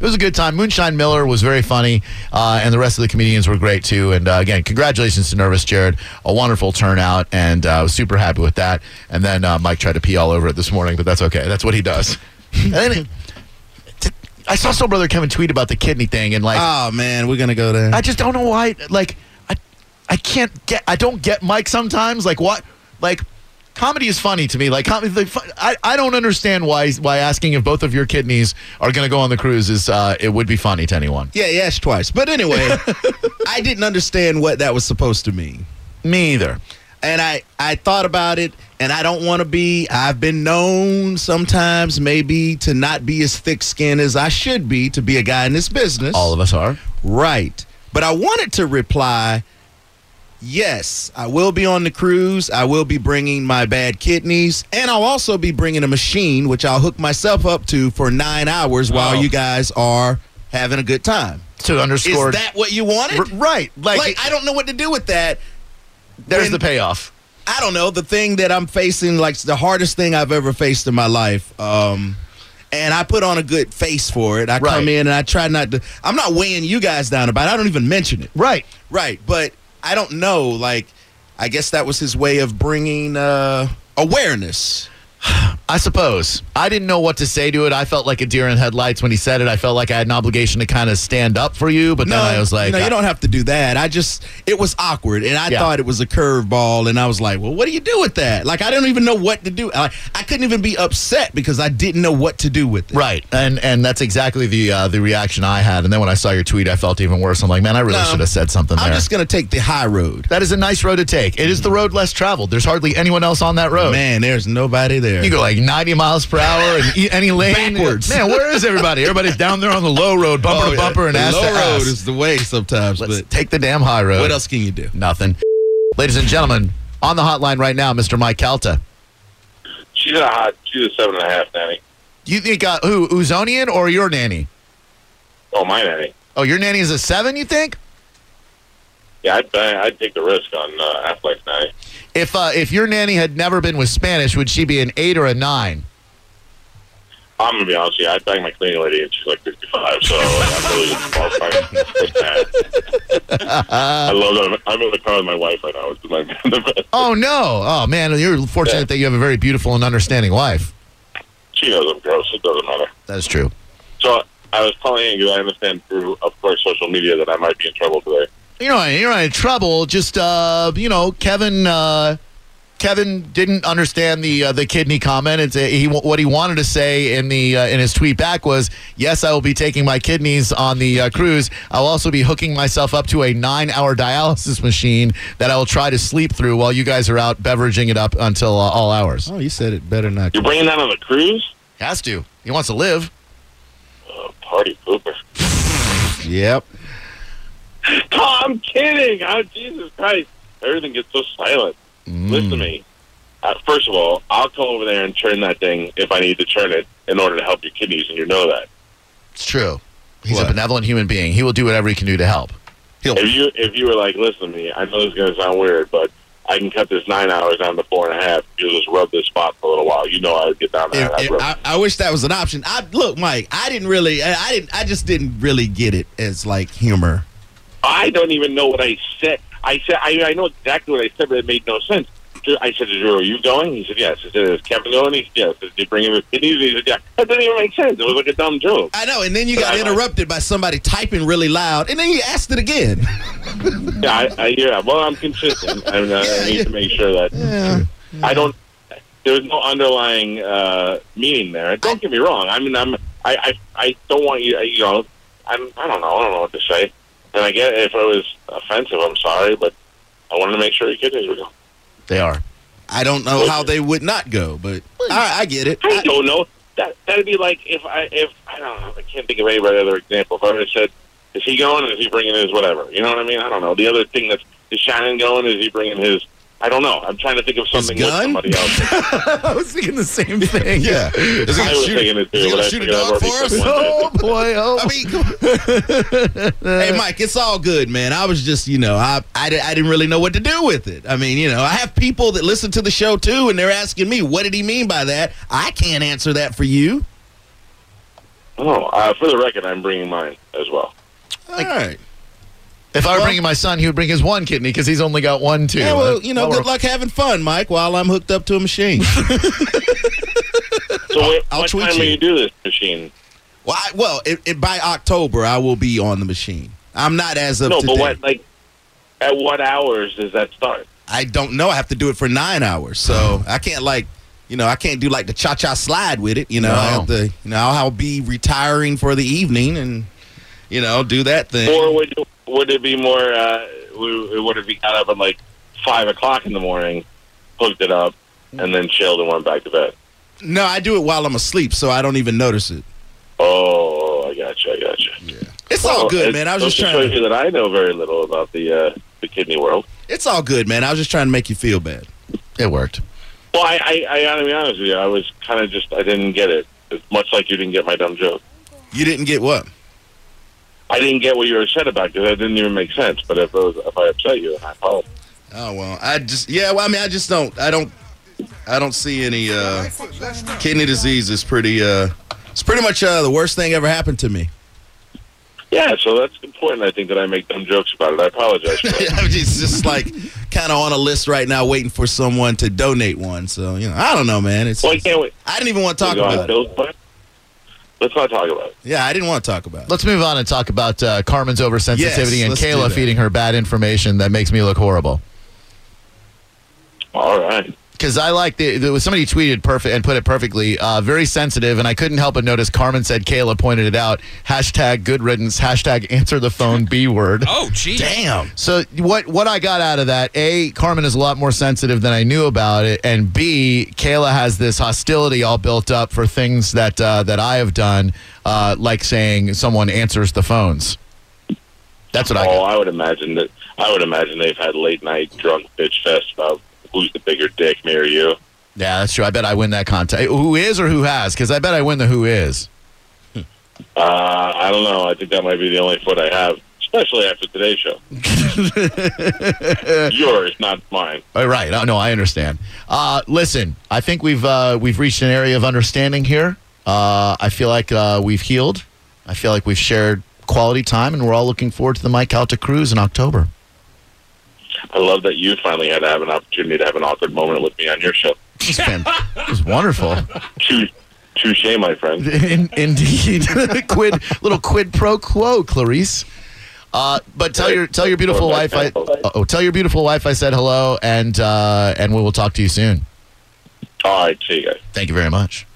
It was a good time. Moonshine Miller was very funny, uh, and the rest of the comedians were great too. And uh, again, congratulations to Nervous Jared. A wonderful turnout, and uh, I was super happy with that. And then uh, Mike tried to pee all over it this morning, but that's okay. That's what he does. and then it, t- I saw Soul Brother Kevin tweet about the kidney thing, and like, Oh man, we're gonna go there. I just don't know why. Like, I, I can't get. I don't get Mike sometimes. Like, what? Like, comedy is funny to me. Like, comedy. Like, I, I don't understand why why asking if both of your kidneys are going to go on the cruise is uh, it would be funny to anyone. yeah, he asked twice. But anyway, I didn't understand what that was supposed to mean. Me either. And I, I thought about it, and I don't want to be. I've been known sometimes, maybe, to not be as thick skinned as I should be to be a guy in this business. All of us are. Right. But I wanted to reply yes, I will be on the cruise. I will be bringing my bad kidneys. And I'll also be bringing a machine, which I'll hook myself up to for nine hours while Oh. you guys are having a good time. To underscore. Is that what you wanted? R- right? Like, Like, I don't know what to do with that. there's when- the payoff. I don't know. The thing that I'm facing, like the hardest thing I've ever faced in my life. Um, and I put on a good face for it. I Right. come in and I try not to. I'm not weighing you guys down about it. I don't even mention it. Right. Right. But I don't know. Like, I guess that was his way of bringing uh, awareness. I suppose. I didn't know what to say to it. I felt like a deer in headlights when he said it. I felt like I had an obligation to kind of stand up for you, but then I was like, no, you don't have to do that. I just, it was awkward, and I Yeah. thought it was a curveball, and I was like, well, what do you do with that? Like, I don't even know what to do. I, I couldn't even be upset because I didn't know what to do with it. Right, and and that's exactly the uh, the reaction I had. And then when I saw your tweet, I felt even worse. I'm like, man, I really No. should have said something I'm just gonna take the high road. that is a nice road to take. It is the road less traveled. There's hardly anyone else on that road. Man, there's nobody there. You go like 90 miles per hour and e- any lane. Backwards. Man, where is everybody? Everybody's down there on the low road, bumper Oh, to yeah. bumper, and the ass low to road ass. is the way sometimes. Let's but take the damn high road. what else can you do? Nothing. Ladies and gentlemen, on the hotline right now, Mr. Mike Calta. She's a hot. She's a seven and a half nanny. You think uh, who Uzonian or your nanny? Oh, my nanny. Oh, your nanny is a seven. You think? Yeah, I'd I'd take the risk on uh, Affleck's nanny. If uh, if your nanny had never been with Spanish, would she be an eight or a nine? I'm gonna be honest with you. I'd bang my cleaning lady, and she's like 55. So I'm really qualified that. I love that. I'm in the car with my wife right now. It's my. Oh no! Oh man, you're fortunate Yeah. that you have a very beautiful and understanding wife. She knows I'm gross. It doesn't matter. That is true. So I was calling in because I understand through, of course, social media that I might be in trouble today. You're not, you're not in trouble. Just uh, you know, Kevin. Uh, Kevin didn't understand the uh, the kidney comment. It's a, he what he wanted to say in the uh, in his tweet back was, "Yes, I will be taking my kidneys on the uh, cruise. I'll also be hooking myself up to a nine hour dialysis machine that I will try to sleep through while you guys are out beveraging it up until uh, all hours." Oh, you said it better not. You're bringing that on a cruise? Has to. He wants to live. Oh, party pooper. Yep. I'm kidding. Oh, Jesus Christ. Everything gets so silent. Listen to me. Uh, first of all, I'll come over there and turn that thing if I need to turn it in order to help your kidneys, and you know that. It's true. He's a benevolent human being. He will do whatever he can do to help. If you if you were like, listen to me, I know this is going to sound weird, but I can cut this nine hours down to four and a half. You'll just rub this spot for a little while. You know I'd get down there. If- I'd if- I, I wish that was an option. I look, Mike. I didn't really. I, I didn't. I just didn't really get it as like humor. I don't even know what I said. I said I, I know exactly what I said, but it made no sense. I said, "Drew, are you going?" He said, "Yes." I said, "Is Kevin going?" He said, "Yes." "Did you bring him his kidneys?" He said, "Yeah." That didn't even make sense. It was like a dumb joke. I know. And then you But got I- interrupted by somebody typing really loud, and then you asked it again. Yeah, I, I, yeah. Well, I'm consistent. I, mean, I, I need to make sure that Yeah. I don't. There's no underlying uh, meaning there. Don't get me wrong. I mean, I'm. I, I, I don't want you. You know, I'm. I don't know. I don't know what to say. And I get if I was offensive. I'm sorry, but I wanted to make sure your kidneys were going. They are. I don't know how they would not go, but I, I get it. I I, don't know. that that'd be like if I if I don't know I can't think of any other example. If I would have said, is he going? Is he bringing his whatever? You know what I mean? I don't know. The other thing that's is Shannon going? Is he bringing his? I don't know. I'm trying to think of something with somebody else. I was thinking the same thing. Yeah. Is he I was shoot, thinking it too, gonna but I shoot a dog for us? Oh boy! Oh. I mean, hey, Mike, it's all good, man. I was just, you know, I, I, I didn't really know what to do with it. I mean, you know, I have people that listen to the show too, and they're asking me, what did he mean by that? I can't answer that for you. Oh, uh, for the record, I'm bringing mine as well. All right. If I were Well- bringing my son, he would bring his one kidney because he's only got one too. Yeah, well, you know, Well, good luck having fun, Mike, while I'm hooked up to a machine. So wait, I'll what tweet time you. will you do this machine? well, I, well it, it, by October, I will be on the machine. I'm not as of No, today. but what like at what hours does that start? I don't know. I have to do it for nine hours, so I can't like, you know, I can't do like the cha cha slide with it. You know, I No. have to, you know, I'll be retiring for the evening and, you know, do that thing. Or would would it be more? Uh, would, would it be got up at like five o'clock in the morning, hooked it up, and then chilled and went back to bed? No, I do it while I'm asleep, so I don't even notice it. Oh, I gotcha. I got you. It's all good, it man. I was just trying to show you that I know very little about the uh, the kidney world. it's all good, man. I was just trying to make you feel bad. it worked. Well, I, I, I gotta be honest with you. I was kind of just I didn't get it. It's much like you didn't get my dumb joke. You didn't get what? I didn't get what you were upset about because that didn't even make sense. But if it was, if I upset you, I apologize. Oh well, I just yeah. Well, I mean, I just don't. I don't. I don't see any uh, kidney disease. Is pretty. Uh, it's pretty much uh, the worst thing ever happened to me. Yeah, so that's important. I think that I make dumb jokes about it. I apologize. I'm just, just like kind of on a list right now, waiting for someone to donate one. So you know, I don't know, man. It's well, I can't wait. I didn't even want to talk about it. Let's not talk about it. Yeah, I didn't want to talk about it. Let's move on and talk about uh, Carmen's oversensitivity Yes, and Kayla feeding her bad information that makes me look horrible. All right. Because I like the, there was somebody tweeted perfect and put it perfectly, uh, very sensitive, and I couldn't help but notice Carmen said Kayla pointed it out. Hashtag good riddance. Hashtag answer the phone B word. Oh, geez. Damn. So what what I got out of that? A, Carmen is a lot more sensitive than I knew about it, and B, Kayla has this hostility all built up for things that uh, that I have done, uh, like saying someone answers the phones. That's what I Oh. I would imagine that. I would imagine they've had late night drunk bitch fest about who's the bigger dick, me or you. Yeah, that's true. I bet I win that contest. Who is or who has? Because I bet I win the who is. Uh, I don't know. I think that might be the only foot I have, especially after today's show. Yours, not mine. All right. Oh, no, I understand. Uh, listen, I think we've uh, we've reached an area of understanding here. Uh, I feel like uh, we've healed. I feel like we've shared quality time, and we're all looking forward to the Mike Calta cruise in October. I love that you finally had to have an opportunity to have an awkward moment with me on your show. It was, fan- it was wonderful. Touche, touche, my friend. In, indeed, quid little quid pro quo, Clarice. Uh, but tell your tell your beautiful wife I oh tell your beautiful wife I said hello and uh, and we will talk to you soon. All right, see you guys. Thank you very much.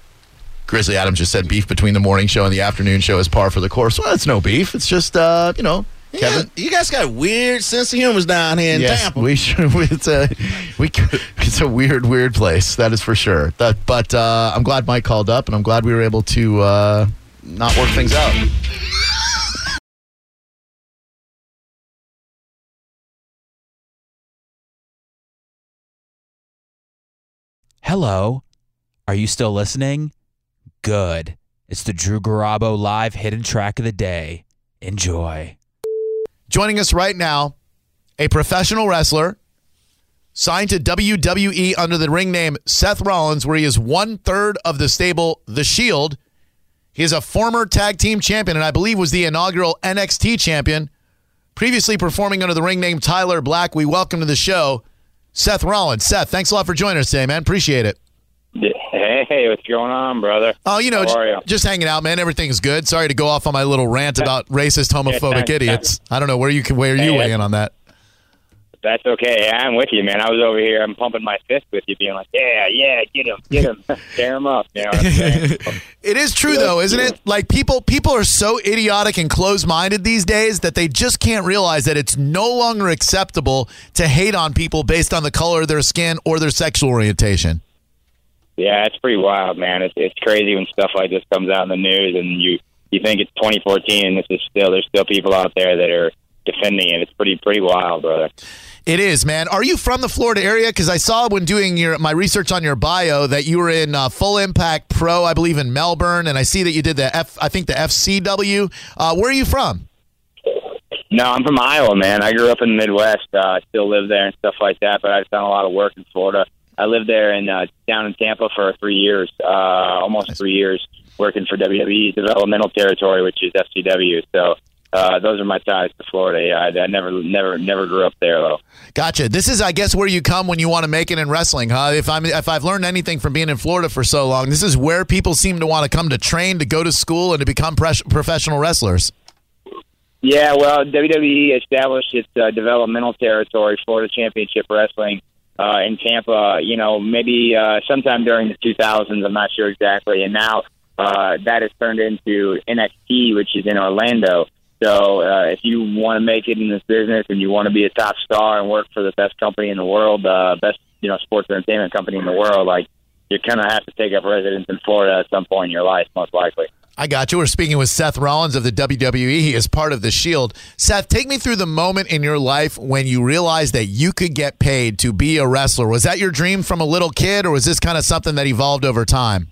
Grizzly Adams just said beef between the morning show and the afternoon show is par for the course. Well, it's no beef. It's just uh, you know, Kevin. Yeah, you guys got weird sense of humor down here in Yes, Tampa. we should. It's a we. It's a weird, weird place. That is for sure. That, but uh, I'm glad Mike called up, and I'm glad we were able to uh, not work things out. Hello. Are you still listening? Good. It's the Drew Garabo live hidden track of the day. Enjoy. Joining us right now, a professional wrestler signed to WWE under the ring name Seth Rollins, where he is one third of the stable, The Shield. He is a former tag team champion, and I believe was the inaugural NXT champion. Previously performing under the ring name Tyler Black, we welcome to the show Seth Rollins. Seth, thanks a lot for joining us today, man. Appreciate it. Hey, what's going on, brother? Oh, you know, j- you? just hanging out, man. Everything's good. Sorry to go off on my little rant about racist, homophobic idiots. I don't know where you can where you Hey, weigh in on that. That's okay. I'm with you, man. I was over here. I'm pumping my fist with you, being like, "Yeah, yeah, get him, get him, tear him up." You know what I'm saying? It is true though, isn't it? Like people people are so idiotic and closed-minded these days that they just can't realize that it's no longer acceptable to hate on people based on the color of their skin or their sexual orientation. Yeah, it's pretty wild, man. It's it's crazy when stuff like this comes out in the news, and you you think it's 2014, and this is still there's still people out there that are defending it. It's pretty pretty wild, brother. It is, man. Are you from the Florida area? Because I saw when doing your my research on your bio that you were in uh, Full Impact Pro, I believe, in Melbourne, and I see that you did the F, I think the FCW. Uh, where are you from? No, I'm from Iowa, man. I grew up in the Midwest. Uh, I still live there and stuff like that, but I've done a lot of work in Florida. I lived there in uh, down in Tampa for three years, uh, almost three years, working for WWE Developmental Territory, which is FCW. So uh, those are my ties to Florida. Yeah, I, I never, never, never grew up there though. Gotcha. This is, I guess, where you come when you want to make it in wrestling, huh? If I'm, if I've learned anything from being in Florida for so long, this is where people seem to want to come to train, to go to school, and to become pres- professional wrestlers. Yeah, well, WWE established its uh, developmental territory, Florida Championship Wrestling, uh, in Tampa. You know, maybe uh, sometime during the 2000s. I'm not sure exactly. And now uh, that has turned into NXT, which is in Orlando. So uh, if you want to make it in this business and you want to be a top star and work for the best company in the world, uh, best you know sports entertainment company in the world, like you're gonna have to take up residence in Florida at some point in your life, most likely. I got you. We're speaking with Seth Rollins of the WWE. He is part of the Shield. Seth, take me through the moment in your life when you realized that you could get paid to be a wrestler. Was that your dream from a little kid, or was this kind of something that evolved over time?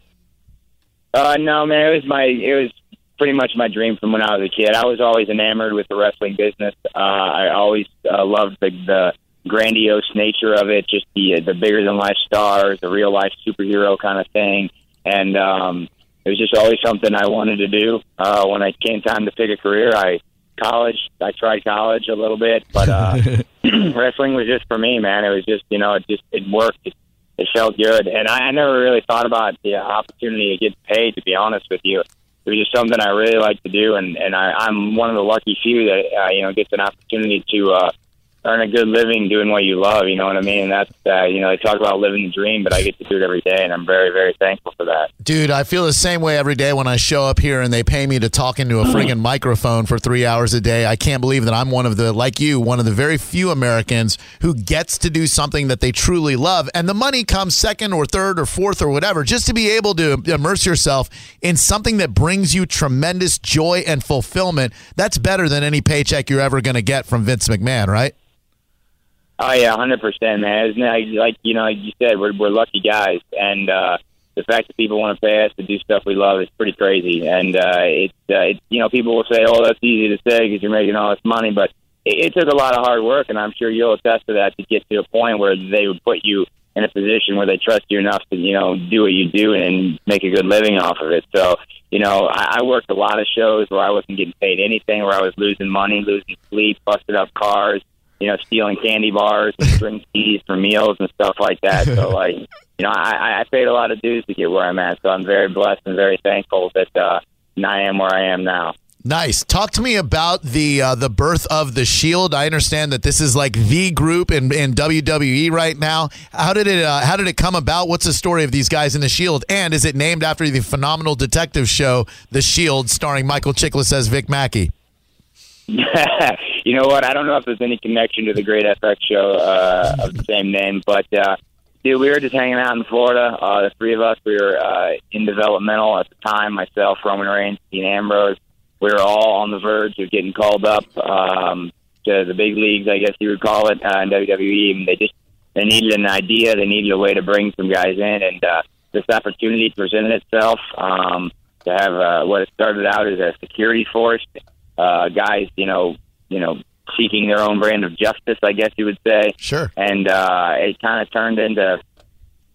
Uh, no, man, it was my it was pretty much my dream from when I was a kid. I was always enamored with the wrestling business. Uh, I always uh, loved the, the grandiose nature of it, just the the bigger than life stars, the real life superhero kind of thing, and um, it was just always something I wanted to do. Uh, when it came time to pick a career, I college. I tried college a little bit, but uh, wrestling was just for me, man. It was just you know, it just it worked. It, it felt good, and I, I never really thought about the opportunity to get paid. To be honest with you, it was just something I really like to do, and and I, I'm one of the lucky few that uh, you know gets an opportunity to uh, earn a good living doing what you love. You know what I mean? And that's uh, you know they talk about living the dream, but I get to do it every day, and I'm very very thankful for that. Dude, I feel the same way every day when I show up here and they pay me to talk into a friggin' microphone for three hours a day. I can't believe that I'm one of the, like you, one of the very few Americans who gets to do something that they truly love. And the money comes second or third or fourth or whatever, just to be able to immerse yourself in something that brings you tremendous joy and fulfillment. That's better than any paycheck you're ever going to get from Vince McMahon, right? Oh yeah, hundred percent, man. Isn't it, like you know, like you said, we're we're lucky guys, and uh, the fact that people want to pay us to do stuff we love is pretty crazy. And uh, it's uh, it, you know, people will say, "Oh, that's easy to say because you're making all this money," but it, it took a lot of hard work, and I'm sure you'll attest to that to get to a point where they would put you in a position where they trust you enough to you know do what you do and make a good living off of it. So you know, I, I worked a lot of shows where I wasn't getting paid anything, where I was losing money, losing sleep, busted up cars you know, stealing candy bars and string keys for meals and stuff like that. So, like, you know, I, I paid a lot of dues to get where I'm at. So I'm very blessed and very thankful that uh, I am where I am now. Nice. Talk to me about the uh, the birth of the Shield. I understand that this is like the group in, in WWE right now. How did it uh, How did it come about? What's the story of these guys in the Shield? And is it named after the phenomenal detective show, The Shield, starring Michael Chiklis as Vic Mackey? you know what? I don't know if there's any connection to the Great FX show uh, of the same name, but uh, dude, we were just hanging out in Florida. Uh, the three of us, we were uh, in developmental at the time. Myself, Roman Reigns, Dean Ambrose. We were all on the verge of getting called up um, to the big leagues, I guess you would call it, uh, in WWE. And they just they needed an idea. They needed a way to bring some guys in, and uh, this opportunity presented itself um, to have uh, what started out as a security force. Uh, guys, you know, you know, seeking their own brand of justice, I guess you would say. Sure. And uh, it kind of turned into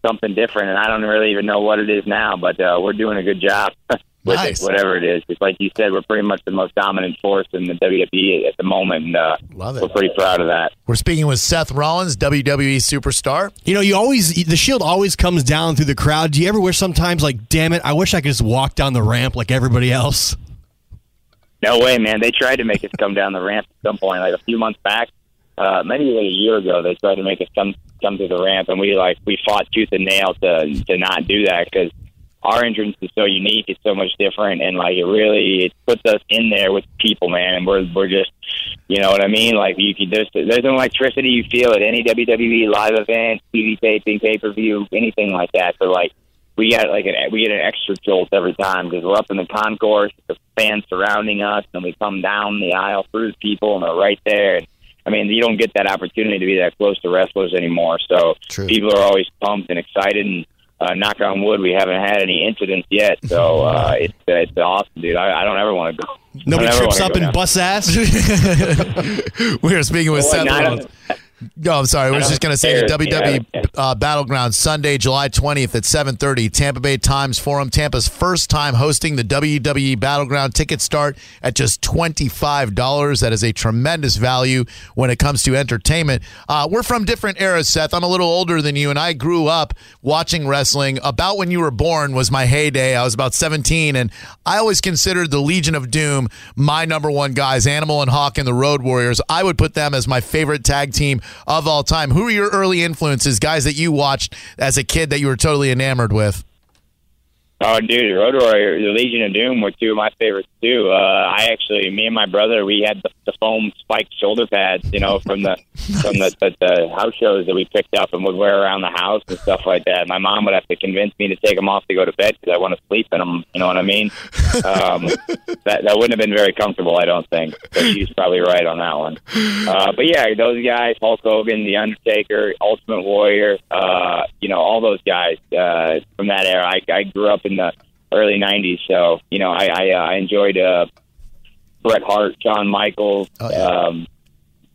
something different, and I don't really even know what it is now, but uh, we're doing a good job with Nice. it, whatever it is. It's like you said, we're pretty much the most dominant force in the WWE at the moment, and uh, Love it. we're pretty proud of that. We're speaking with Seth Rollins, WWE superstar. You know, you always the shield always comes down through the crowd. Do you ever wish sometimes like, damn it, I wish I could just walk down the ramp like everybody else? No way, man. They tried to make us come down the ramp at some point, like a few months back. Uh, maybe like a year ago, they tried to make us come come to the ramp, and we like we fought tooth and nail to to not do that because our entrance is so unique, it's so much different, and like it really it puts us in there with people, man. And we're we're just, you know what I mean? Like you could there's there's an electricity you feel at any WWE live event, TV taping, pay per view, anything like that. So like we get like an we get an extra jolt every time because we're up in the concourse, the fans surrounding us, and we come down the aisle through the people, and they're right there. And, I mean, you don't get that opportunity to be that close to wrestlers anymore. So True. people are always pumped and excited. And uh, knock on wood, we haven't had any incidents yet. So uh, it's uh, it's awesome, dude. I, I don't ever want to go. Nobody I don't ever trips up and busts ass. we are speaking with Well, Seth. No, I'm sorry. I was I just going to say the. WWE Yeah. uh, Battleground Sunday, July 20th at 7:30, Tampa Bay Times Forum. Tampa's first time hosting the WWE Battleground. Tickets start at just $25. That is a tremendous value when it comes to entertainment. Uh, we're from different eras, Seth. I'm a little older than you, and I grew up watching wrestling. About when you were born was my heyday. I was about 17, and I always considered the Legion of Doom my number one guys, Animal and Hawk and the Road Warriors. I would put them as my favorite tag team of all time. Who are your early influences, guys that you watched as a kid that you were totally enamored with? Oh, dude, Road Warrior, the Legion of Doom were two of my favorites too. Uh, I actually, me and my brother, we had the, the foam spiked shoulder pads, you know, from the from the, the the house shows that we picked up and would wear around the house and stuff like that. My mom would have to convince me to take them off to go to bed because I want to sleep in them. You know what I mean? Um, that that wouldn't have been very comfortable, I don't think. But she's probably right on that one. Uh, but yeah, those guys, Hulk Hogan, The Undertaker, Ultimate Warrior, uh, you know, all those guys uh, from that era. I, I grew up in the early '90s, so you know, I I, uh, I enjoyed uh, Bret Hart, Shawn Michaels, Oh, yeah. um,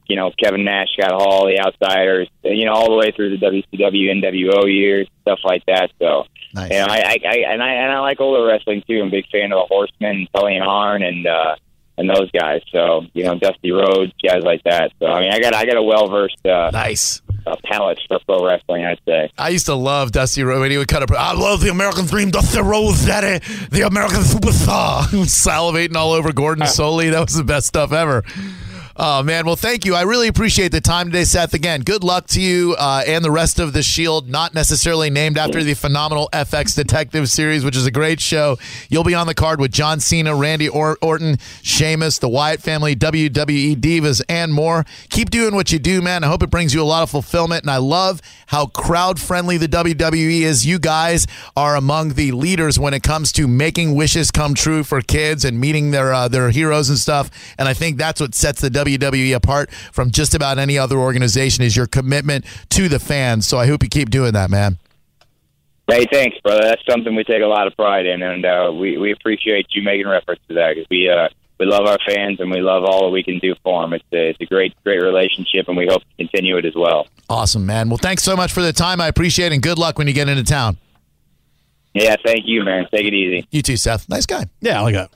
you know, Kevin Nash, Scott Hall, The Outsiders, you know, all the way through the WCW, NWO years, stuff like that. So. Nice. You know, I, I, I and I and I like older wrestling too. I'm a big fan of the Horsemen, Tully and Arn, and uh, and those guys. So you know, Dusty Rhodes, guys like that. So I mean, I got I got a well versed uh, Nice. Uh, palate for pro wrestling. I'd say. I used to love Dusty Rhodes when he would cut up. I love the American Dream, Dusty Rhodes, Daddy, the American Superstar. Salivating all over Gordon Solie. That was the best stuff ever. Oh man, well, thank you. I really appreciate the time today, Seth. Again, good luck to you uh, and the rest of the Shield. Not necessarily named after the phenomenal FX Detective series, which is a great show. You'll be on the card with John Cena, Randy or- Orton, Sheamus, the Wyatt family, WWE divas, and more. Keep doing what you do, man. I hope it brings you a lot of fulfillment, and I love how crowd friendly the WWE is. You guys are among the leaders when it comes to making wishes come true for kids and meeting their uh, their heroes and stuff. And I think that's what sets the WWE apart from just about any other organization is your commitment to the fans. So I hope you keep doing that, man. Hey, thanks, brother. That's something we take a lot of pride in, and uh, we we appreciate you making reference to that because we uh, we love our fans and we love all that we can do for them. It's a, it's a great great relationship, and we hope to continue it as well. Awesome, man. Well, thanks so much for the time. I appreciate it, and good luck when you get into town. Yeah, thank you, man. Take it easy. You too, Seth. Nice guy. yeah, I like that.